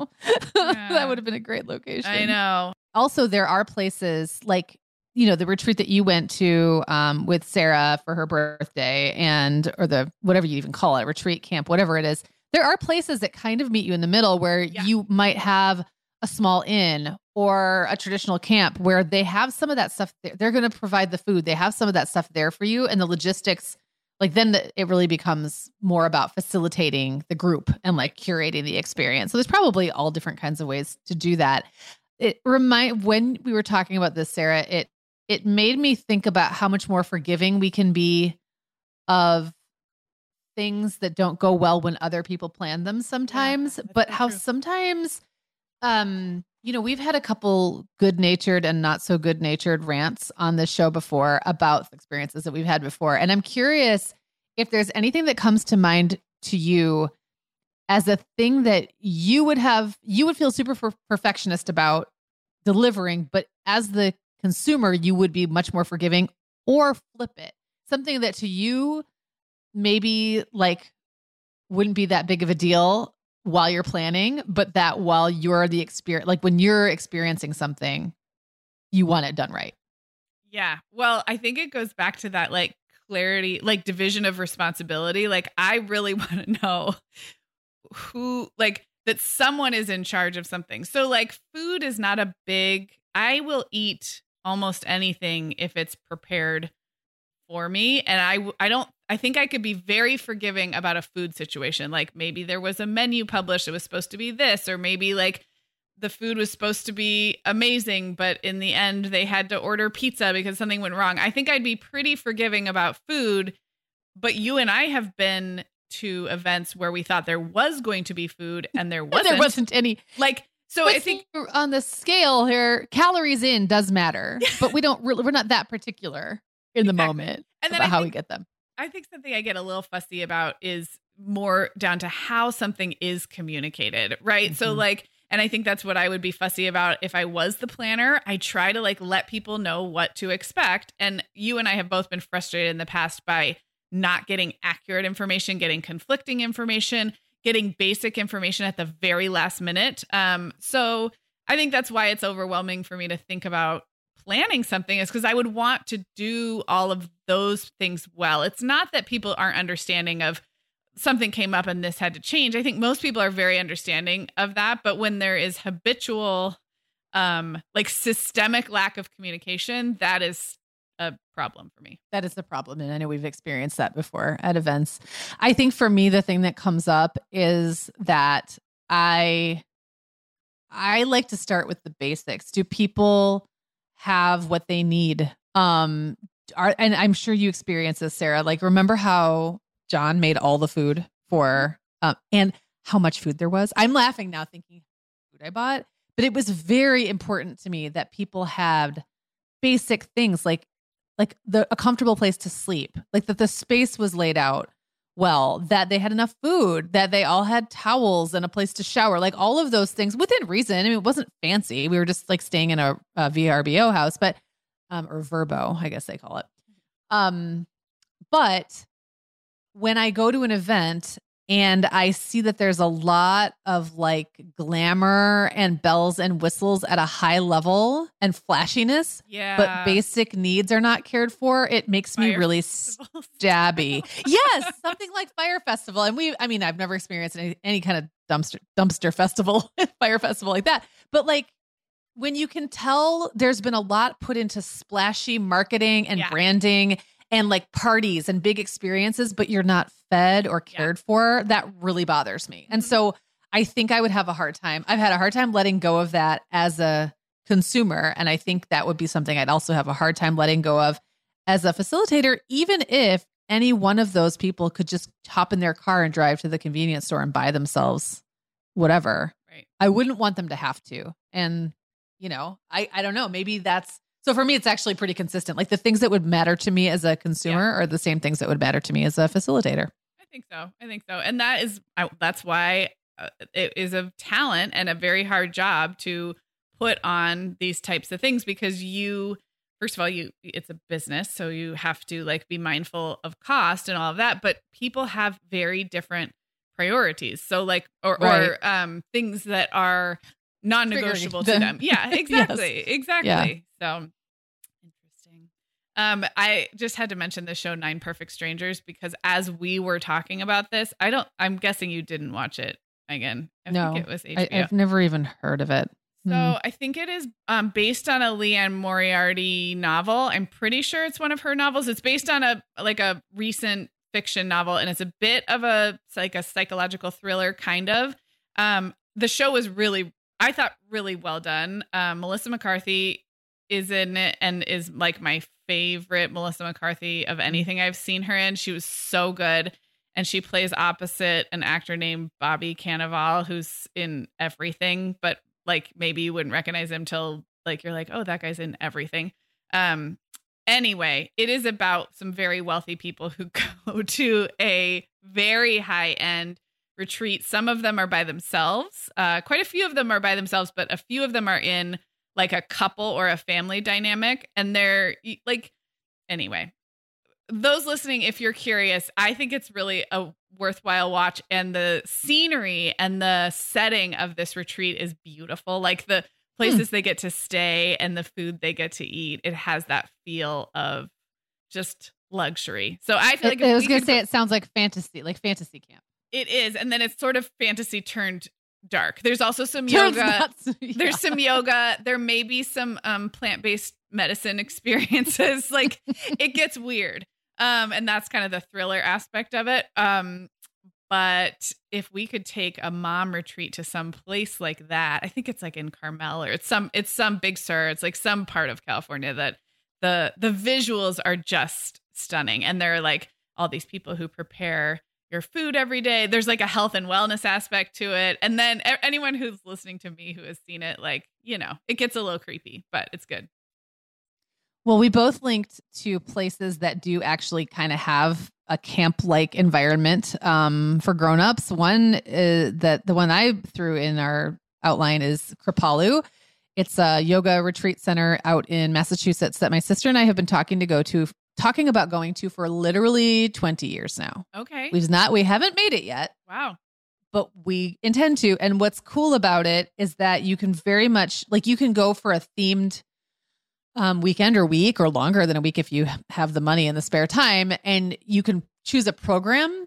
S1: Oh,
S2: Yeah.
S1: that would have been a great location.
S2: I know.
S1: also there are places like you know the retreat that you went to um, with sarah for her birthday and or the whatever you even call it retreat camp whatever it is there are places that kind of meet you in the middle where
S2: Yeah.
S1: you might have a small inn or a traditional camp where they have some of that stuff there. they're going to provide the food they have some of that stuff there for you and the logistics like then the, it really becomes more about facilitating the group and like curating the experience so there's probably all different kinds of ways to do that it remind when we were talking about this sarah it it made me think about how much more forgiving we can be of things that don't go well when other people plan them sometimes
S2: that's
S1: but how
S2: true.
S1: sometimes um you know we've had a couple good natured and not so good natured rants on this show before about experiences that we've had before and i'm curious if there's anything that comes to mind to you as a thing that you would have you would feel super per- perfectionist about delivering but as the consumer you would be much more forgiving or flip it. Something that to you maybe like wouldn't be that big of a deal while you're planning but that while you're the experience like when you're experiencing something you want it done right
S2: Yeah. Well, I think it goes back to that like clarity, like division of responsibility. Like, I really want to know who, like, that someone is in charge of something. So, like, food is not a big, I will eat almost anything if it's prepared for me. And I, I don't, I think I could be very forgiving about a food situation. Like, maybe there was a menu published, it was supposed to be this, or maybe like, the food was supposed to be amazing, but in the end, they had to order pizza because something went wrong. I think I'd be pretty forgiving about food, but you and I have been to events where we thought there was going to be food and there wasn't.
S1: there wasn't any
S2: like, so
S1: but
S2: I think,
S1: on the scale here calories in does matter but we don't really we're not that particular in the
S2: Exactly.
S1: moment
S2: and then
S1: about how we get them
S2: I think something I get a little fussy about is more down to how something is communicated, right? So
S1: Mhm.
S2: like and I think that's what I would be fussy about if I was the planner. I try to like let people know what to expect. And you and I have both been frustrated in the past by not getting accurate information, getting conflicting information, getting basic information at the very last minute. Um, so I think that's why it's overwhelming for me to think about planning something is because I would want to do all of those things well. It's not that people aren't understanding of something came up and this had to change. I think most people are very understanding of that, but when there is habitual um like systemic lack of communication, that is a problem for me.
S1: That is the problem. And I know we've experienced that before at events. I think for me, the thing that comes up is that I I like to start with the basics. Do people have what they need? Um are and I'm sure you experience this, Sarah. Like remember how John made all the food for um and how much food there was? I'm laughing now thinking food I bought, but it was very important to me that people had basic things like like the a comfortable place to sleep, like that the space was laid out well, that they had enough food, that they all had towels and a place to shower, like all of those things within reason. I mean, it wasn't fancy. We were just like staying in a, a VRBO house, but um, or Verbo, I guess they call it. Um, but when I go to an event and I see that there's a lot of like glamour and bells and whistles at a high level and flashiness.
S2: Yeah.
S1: But basic needs are not cared for. It makes
S2: Fire
S1: me really
S2: festivals.
S1: stabby. yes, something like Fyre Festival. And we, I mean, I've never experienced any, any kind of dumpster dumpster festival, Fyre festival like that. But like when you can tell there's been a lot put into splashy marketing and
S2: Yeah.
S1: branding and like parties and big experiences, but you're not fed or
S2: Yeah.
S1: cared for, that really bothers me. And
S2: Mhm.
S1: so I think I would have a hard time. I've had a hard time letting go of that as a consumer. And I think that would be something I'd also have a hard time letting go of as a facilitator, even if any one of those people could just hop in their car and drive to the convenience store and buy themselves whatever.
S2: Right.
S1: I wouldn't want them to have to. And, you know, I, I don't know. Maybe that's so for me, it's actually pretty consistent. Like the things that would matter to me as a consumer are the same things that would matter to me as a facilitator.
S2: I think so. I think so. And that is I, that's why uh, it is a talent and a very hard job to put on these types of things because you first of all you it's a business so you have to like be mindful of cost and all of that but people have very different priorities so like or
S1: Right.
S2: or um things that are non-negotiable to
S1: them.
S2: yeah
S1: Yes.
S2: exactly exactly so um i just had to mention the show nine perfect strangers because as we were talking about this i don't i'm guessing you didn't watch it again i
S1: No,
S2: think it was
S1: I,
S2: HBO.
S1: I've never even heard of it.
S2: So
S1: Hmm.
S2: I think it is um, based on a Liane Moriarty novel. I'm pretty sure it's one of her novels. It's based on a like a recent fiction novel, and it's a bit of a like a psychological thriller kind of. Um, the show was really, I thought, really well done. Um, Melissa McCarthy is in it and is like my favorite Melissa McCarthy of anything I've seen her in. She was so good. And she plays opposite an actor named Bobby Cannavale, who's in everything, but like maybe you wouldn't recognize him till like you're like, oh, that guy's in everything. Um, anyway, it is about some very wealthy people who go to a very high end retreat. Some of them are by themselves. Uh, quite a few of them are by themselves, but a few of them are in like a couple or a family dynamic, and they're like, anyway. Those listening, if you're curious, I think it's really a worthwhile watch. And the scenery and the setting of this retreat is beautiful. Like the hmm. places they get to stay and the food they get to eat, it has that feel of just luxury. So I feel like
S1: I, was gonna say it sounds like fantasy, like fantasy camp.
S2: it is, and then it's sort of fantasy turned dark. There's also some
S1: Turns
S2: yoga.
S1: nuts.
S2: There's some yoga. There may be some um, plant based medicine experiences. like it gets weird, um, and that's kind of the thriller aspect of it. Um, but if we could take a mom retreat to some place like that, I think it's like in Carmel or it's some it's some big sur. It's like some part of California that the the visuals are just stunning, and there are like all these people who prepare your food every day. There's like a health and wellness aspect to it. And then anyone who's listening to me who has seen it, like, you know, it gets a little creepy, but it's good.
S1: Well, we both linked to places that do actually kind of have a camp like environment um, for grown-ups. One uh, that the one I threw in our outline is Kripalu. It's a yoga retreat center out in Massachusetts that my sister and I have been talking to go to, talking about going to for literally 20 years now.
S2: Okay.
S1: We've not, we haven't made it yet,
S2: wow.
S1: but we intend to. And what's cool about it is that you can very much like you can go for a themed um, weekend or week or longer than a week if you have the money and the spare time. And you can choose a program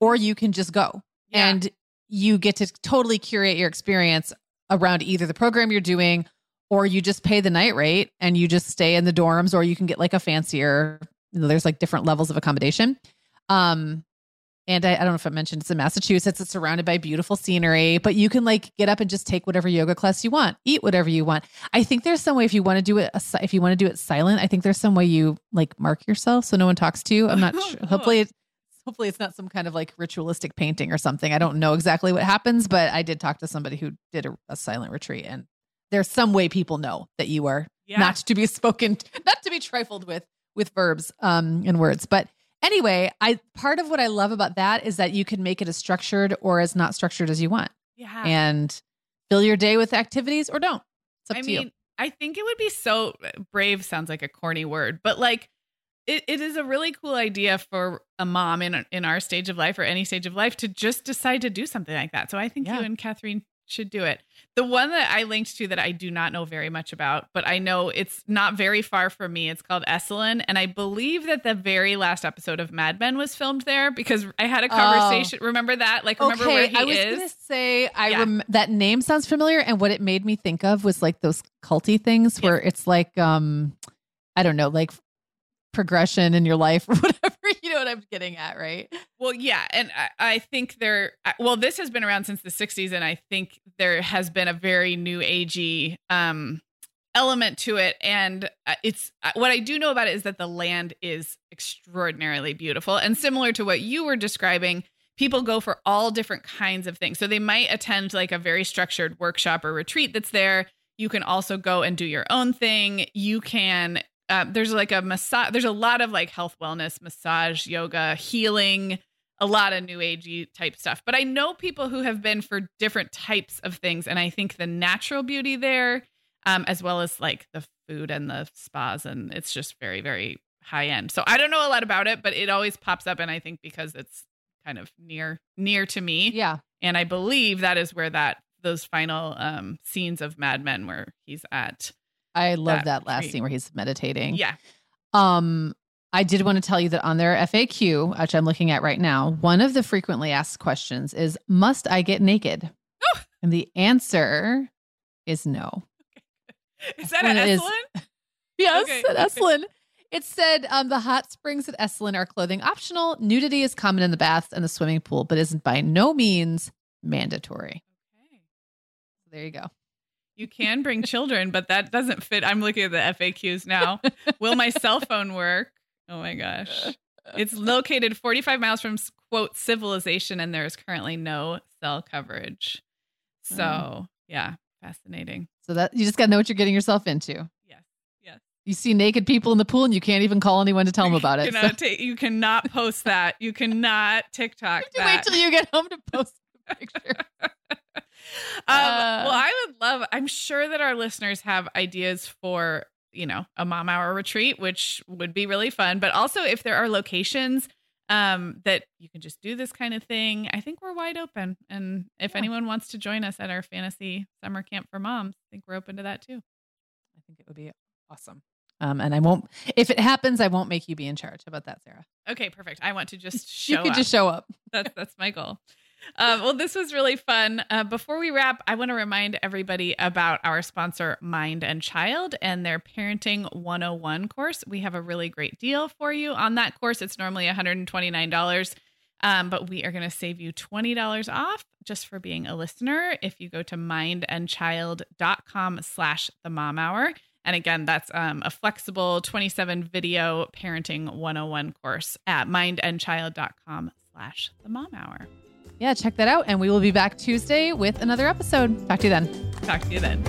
S1: or you can just go.
S2: Yeah.
S1: And you get to totally curate your experience around either the program you're doing or you just pay the night rate and you just stay in the dorms or you can get like a fancier you know, there's like different levels of accommodation um and I, I don't know if I mentioned it's in Massachusetts. It's surrounded by beautiful scenery, but you can like get up and just take whatever yoga class you want, eat whatever you want. I think there's some way if you want to do it, if you want to do it silent, I think there's some way you like mark yourself so no one talks to you. I'm not sure. Hopefully, it's, hopefully it's not some kind of like ritualistic painting or something. I don't know exactly what happens, but I did talk to somebody who did a, a silent retreat, and there's some way people know that you are
S2: Yeah.
S1: not to be spoken, not to be trifled with with verbs um and words. But anyway, I part of what I love about that is that you can make it as structured or as not structured as you want,
S2: yeah.
S1: and fill your day with activities or don't. It's up
S2: I
S1: to
S2: mean,
S1: you.
S2: I think it would be so brave sounds like a corny word, but like it, it is a really cool idea for a mom in in our stage of life or any stage of life to just decide to do something like that. So I think
S1: Yeah.
S2: you and Catherine should do it. The one that I linked to that I do not know very much about, but I know it's not very far from me. It's called Esalen, and I believe that the very last episode of Mad Men was filmed there because I had a
S1: Oh.
S2: conversation. Remember that? Like, remember where he
S1: I was
S2: is?
S1: gonna say I
S2: Yeah.
S1: rem- that name sounds familiar, and what it made me think of was like those culty things where it's like um, I don't know, like progression in your life or whatever. You know what I'm getting at, right?
S2: Well, yeah, and I, I think there. Well, this has been around since the '60s, and I think there has been a very new agey um, element to it. And uh, it's uh, what I do know about it is that the land is extraordinarily beautiful, and similar to what you were describing. People go for all different kinds of things. So they might attend like a very structured workshop or retreat that's there. You can also go and do your own thing. You can uh, there's like a massage there's a lot of like health wellness massage yoga healing a lot of new agey type stuff. But i know people who have been for different types of things and i think the natural beauty there um, as well as like the food and the spas and it's just very very high end. So i don't know a lot about it but it always pops up and i think because it's kind of near near to me.
S1: Yeah.
S2: and i believe that is where that those final um scenes of mad men where he's at
S1: I love
S2: That
S1: that last scene where he's meditating.
S2: yeah
S1: Um, I did want to tell you that on their FAQ, which I'm looking at right now, one of the frequently asked questions is, "Must I get naked?"
S2: Oh!
S1: And the answer is no.
S2: is that an Esalen?
S1: Yes,
S2: Okay, okay.
S1: Esalen. It said um, the hot springs at Esalen are clothing optional. Nudity is common in the baths and the swimming pool, but isn't by no means mandatory.
S2: Okay.
S1: There you go.
S2: You can bring children, but that doesn't fit. I'm looking at the FAQs now. Will my cell phone work? Oh my gosh. It's located 45 miles from quote civilization, and there is currently no cell coverage. So,
S1: Mm.
S2: yeah, fascinating.
S1: So that you just got to know what you're getting yourself into.
S2: Yes. Yes.
S1: You see naked people in the pool and you can't even call anyone to tell them about
S2: You
S1: it. So
S2: cannot, ta- you cannot post that. You cannot TikTok
S1: you
S2: that.
S1: wait till you get home to post the picture.
S2: Um,
S1: Uh,
S2: well, I would love. I'm sure that our listeners have ideas for you know a mom hour retreat, which would be really fun. But also, if there are locations um, that you can just do this kind of thing, I think we're wide open. And if
S1: Yeah.
S2: anyone wants to join us at our fantasy summer camp for moms, I think we're open to that too.
S1: I think it would be awesome. Um, and I won't, if it happens, I won't make you be in charge. How about that, Sarah?
S2: Okay, perfect. I want to just show
S1: you could
S2: up.
S1: just show up.
S2: that's that's my goal. Uh, well, this was really fun. Uh, before we wrap, I want to remind everybody about our sponsor, Mind and Child, and their Parenting 101 course. We have a really great deal for you on that course. It's normally $129, um, but we are going to save you $20 off just for being a listener if you go to mindandchild.com slash the mom hour. And again, that's um, a flexible 27 video parenting 101 course at mindandchild.com slash the mom hour.
S1: Yeah, check that out. And we will be back Tuesday with another episode. Talk to you then.
S2: Talk to you then.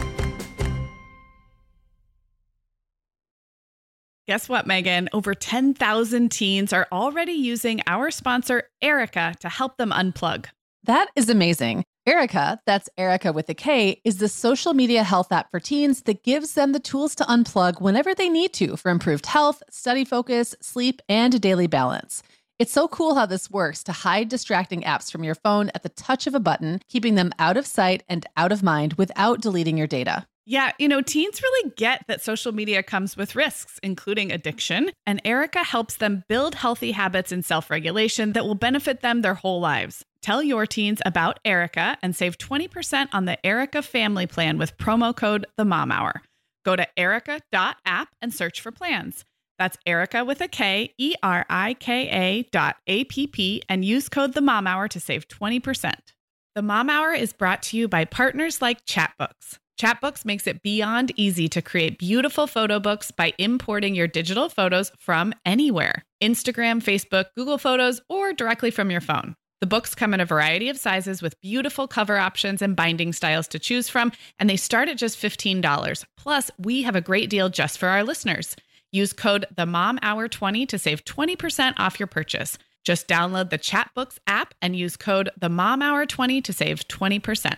S2: Guess what, Megan? Over 10,000 teens are already using our sponsor, Erika, to help them unplug.
S1: That is amazing. Erika, that's Erika with a K, is the social media health app for teens that gives them the tools to unplug whenever they need to for improved health, study focus, sleep, and daily balance. It's so cool how this works to hide distracting apps from your phone at the touch of a button, keeping them out of sight and out of mind without deleting your data.
S2: Yeah, you know, teens really get that social media comes with risks, including addiction, and Erika helps them build healthy habits and self regulation that will benefit them their whole lives. Tell your teens about Erika and save 20% on the Erika family plan with promo code The Mom Hour. Go to erika.app and search for plans. That's Erika with a K, E R I K A dot A P P, and use code The Mom Hour to save 20%. The Mom Hour is brought to you by partners like Chatbooks. Chatbooks makes it beyond easy to create beautiful photo books by importing your digital photos from anywhere Instagram, Facebook, Google Photos, or directly from your phone. The books come in a variety of sizes with beautiful cover options and binding styles to choose from, and they start at just $15. Plus, we have a great deal just for our listeners. Use code the Mom Hour 20 to save 20% off your purchase. Just download the Chatbooks app and use code the Mom Hour 20 to save 20%.